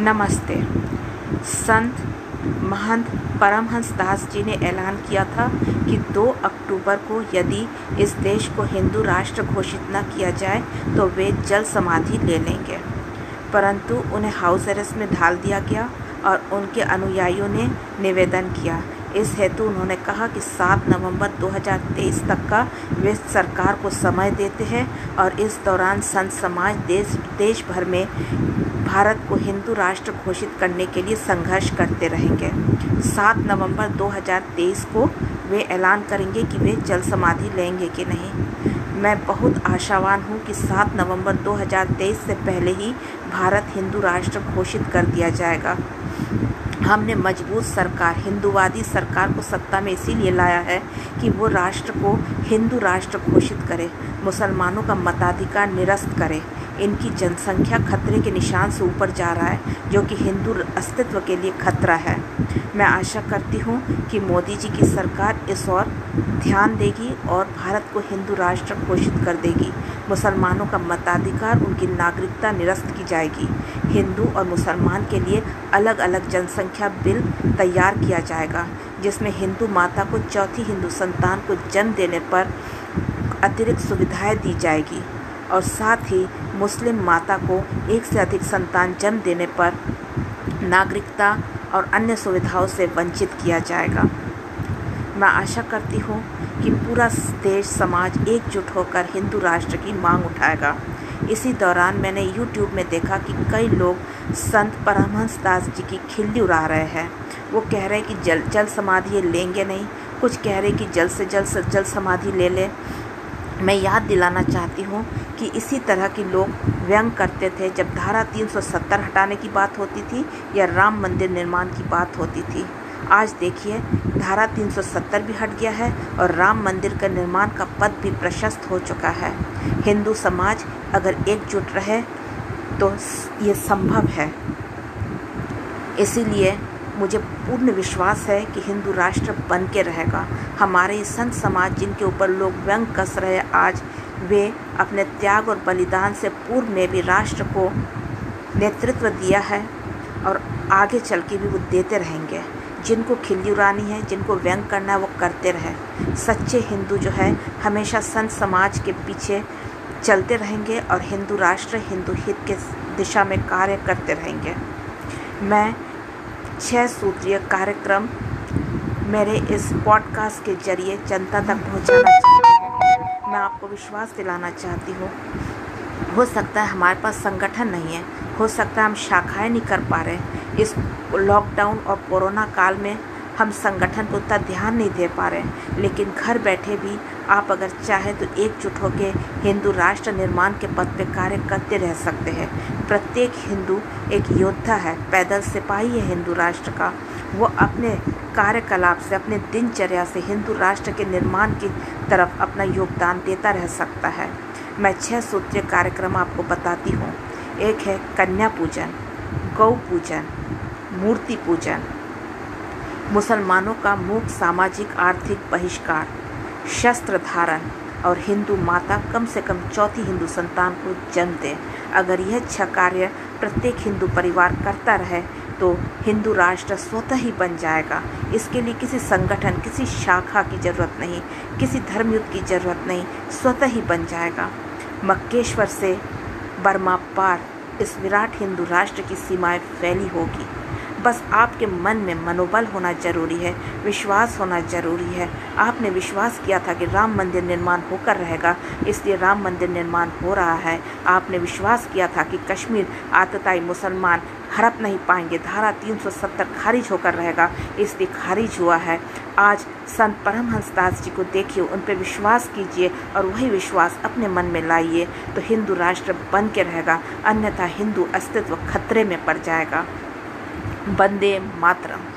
नमस्ते। संत महंत परमहंस दास जी ने ऐलान किया था कि 2 अक्टूबर को यदि इस देश को हिंदू राष्ट्र घोषित न किया जाए तो वे जल समाधि ले लेंगे। परंतु उन्हें हाउस अरेस्ट में ढाल दिया गया और उनके अनुयायियों ने निवेदन किया। इस हेतु उन्होंने कहा कि 7 नवंबर 2023 तक का वे सरकार को समय देते हैं और इस दौरान संत समाज देश देश भर में भारत को हिंदू राष्ट्र घोषित करने के लिए संघर्ष करते रहेंगे। 7 नवंबर 2023 को वे ऐलान करेंगे कि वे जल समाधि लेंगे कि नहीं। मैं बहुत आशावान हूँ कि 7 नवंबर 2023 से पहले ही भारत हिंदू राष्ट्र घोषित कर दिया जाएगा। हमने मज़बूत सरकार, हिंदूवादी सरकार को सत्ता में इसीलिए लाया है कि वो राष्ट्र को हिंदू राष्ट्र घोषित करे, मुसलमानों का मताधिकार निरस्त करे। इनकी जनसंख्या खतरे के निशान से ऊपर जा रहा है, जो कि हिंदू अस्तित्व के लिए खतरा है। मैं आशा करती हूँ कि मोदी जी की सरकार इस ओर ध्यान देगी और भारत को हिंदू राष्ट्र घोषित कर देगी। मुसलमानों का मताधिकार, उनकी नागरिकता निरस्त की जाएगी। हिंदू और मुसलमान के लिए अलग अलग जनसंख्या बिल तैयार किया जाएगा, जिसमें हिंदू माता को चौथी हिंदू संतान को जन्म देने पर अतिरिक्त सुविधाएँ दी जाएगी। और साथ ही मुस्लिम माता को एक से अधिक संतान जन्म देने पर नागरिकता और अन्य सुविधाओं से वंचित किया जाएगा। मैं आशा करती हूँ कि पूरा देश, समाज एकजुट होकर हिंदू राष्ट्र की मांग उठाएगा। इसी दौरान मैंने YouTube में देखा कि कई लोग संत परमहंस दास जी की खिल्ली उड़ा रहे हैं। वो कह रहे हैं कि जल जल समाधि लेंगे नहीं। कुछ कह रहे कि जल्द से जल्द से जल समाधि ले लें। मैं याद दिलाना चाहती हूँ कि इसी तरह के लोग व्यंग करते थे जब धारा 370 हटाने की बात होती थी या राम मंदिर निर्माण की बात होती थी। आज देखिए, धारा 370 भी हट गया है और राम मंदिर का निर्माण का पद भी प्रशस्त हो चुका है। हिंदू समाज अगर एकजुट रहे तो ये संभव है। इसीलिए मुझे पूर्ण विश्वास है कि हिंदू राष्ट्र बन के रहेगा। हमारे संत समाज जिनके ऊपर लोग व्यंग कस रहे आज वे अपने त्याग और बलिदान से पूर्व में भी राष्ट्र को नेतृत्व दिया है और आगे चल के भी वो देते रहेंगे। जिनको खिल्ली उड़ानी है, जिनको व्यंग करना है, वो करते रहे। सच्चे हिंदू जो है, हमेशा संत समाज के पीछे चलते रहेंगे और हिंदू राष्ट्र, हिंदू हित के दिशा में कार्य करते रहेंगे। मैं छः सूत्रीय कार्यक्रम मेरे इस पॉडकास्ट के ज़रिए जनता तक पहुंचाना चाहती हूँ। मैं आपको विश्वास दिलाना चाहती हूँ। हो सकता है हमारे पास संगठन नहीं है। हो सकता है हम शाखाएँ नहीं कर पा रहे इस लॉकडाउन और कोरोना काल में हम संगठन को उतना ध्यान नहीं दे पा रहे लेकिन घर बैठे भी आप अगर चाहें तो एकजुट होकर हिंदू राष्ट्र निर्माण के पद पर कार्य करते रह सकते हैं। प्रत्येक हिंदू एक योद्धा है। पैदल सिपाही है हिंदू राष्ट्र का। वो अपने कार्यकलाप से, अपने दिनचर्या से हिंदू राष्ट्र के निर्माण की तरफ़ अपना योगदान देता रह सकता है। मैं छह सूत्रीय कार्यक्रम आपको बताती हूँ। एक है कन्या पूजन, गौ पूजन, मूर्ति पूजन, मुसलमानों का मूक सामाजिक आर्थिक बहिष्कार, शस्त्र धारण और हिंदू माता कम से कम चौथी हिंदू संतान को जन्म दें। अगर यह छह कार्य प्रत्येक हिंदू परिवार करता रहे तो हिंदू राष्ट्र स्वतः ही बन जाएगा। इसके लिए किसी संगठन, किसी शाखा की ज़रूरत नहीं, किसी धर्मयुद्ध की ज़रूरत नहीं, स्वतः ही बन जाएगा। मक्केश्वर से बर्मा पार इस विराट हिंदू राष्ट्र की सीमाएँ फैली होगी। बस आपके मन में मनोबल होना ज़रूरी है, विश्वास होना ज़रूरी है। आपने विश्वास किया था कि राम मंदिर निर्माण होकर रहेगा, इसलिए राम मंदिर निर्माण हो रहा है। आपने विश्वास किया था कि कश्मीर आतताई मुसलमान हड़प नहीं पाएँगे, धारा 370 खारिज होकर रहेगा, इसलिए खारिज हुआ है। आज संत परमहंस दास जी को देखिए, उन पर विश्वास कीजिए और वही विश्वास अपने मन में लाइए तो हिंदू राष्ट्र बन के रहेगा, अन्यथा हिंदू अस्तित्व खतरे में पड़ जाएगा। वंदे मातरम।